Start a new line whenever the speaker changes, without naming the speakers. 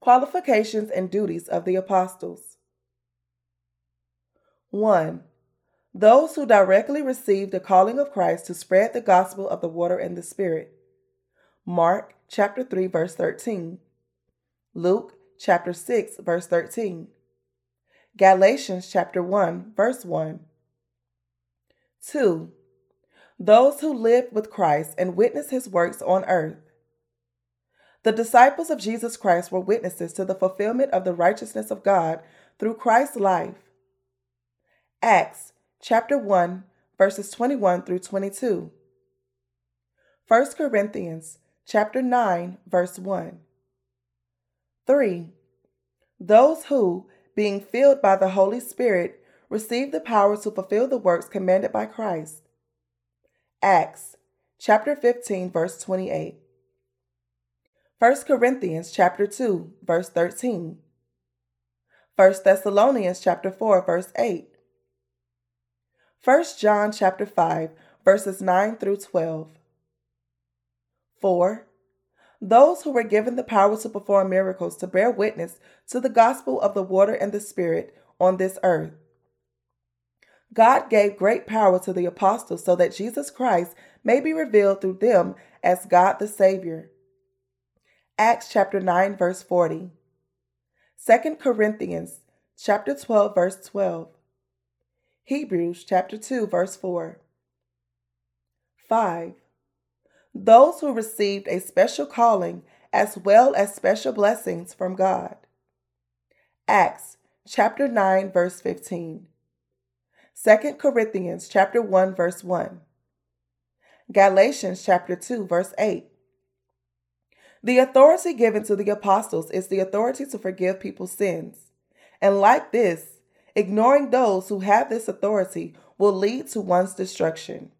Qualifications and duties of the apostles. 1. Those who directly receive the calling of Christ to spread the gospel of the water and the Spirit. Mark chapter 3 verse 13. Luke chapter 6 verse 13. Galatians chapter 1 verse 1. 2. Those who lived with Christ and witnessed his works on earth. The disciples of Jesus Christ were witnesses to the fulfillment of the righteousness of God through Christ's life. Acts chapter 1 verses 21 through 22. 1 Corinthians chapter 9 verse 1. 3. Those who, being filled by the Holy Spirit, receive the power to fulfill the works commanded by Christ. Acts chapter 15 verse 28. 1 Corinthians chapter 2 verse 13. 1 Thessalonians chapter 4 verse 8. 1 John chapter 5 verses 9 through 12. 4. Those who were given the power to perform miracles to bear witness to the gospel of the water and the Spirit on this earth. God gave great power to the apostles so that Jesus Christ may be revealed through them as God the Savior. Acts chapter 9 verse 40. 2 Corinthians chapter 12 verse 12. Hebrews chapter 2 verse 4. 5. Those who received a special calling as well as special blessings from God. Acts chapter 9 verse 15. 2 Corinthians chapter 1 verse 1. Galatians chapter 2 verse 8. The authority given to the apostles is the authority to forgive people's sins. And like this, ignoring those who have this authority will lead to one's destruction.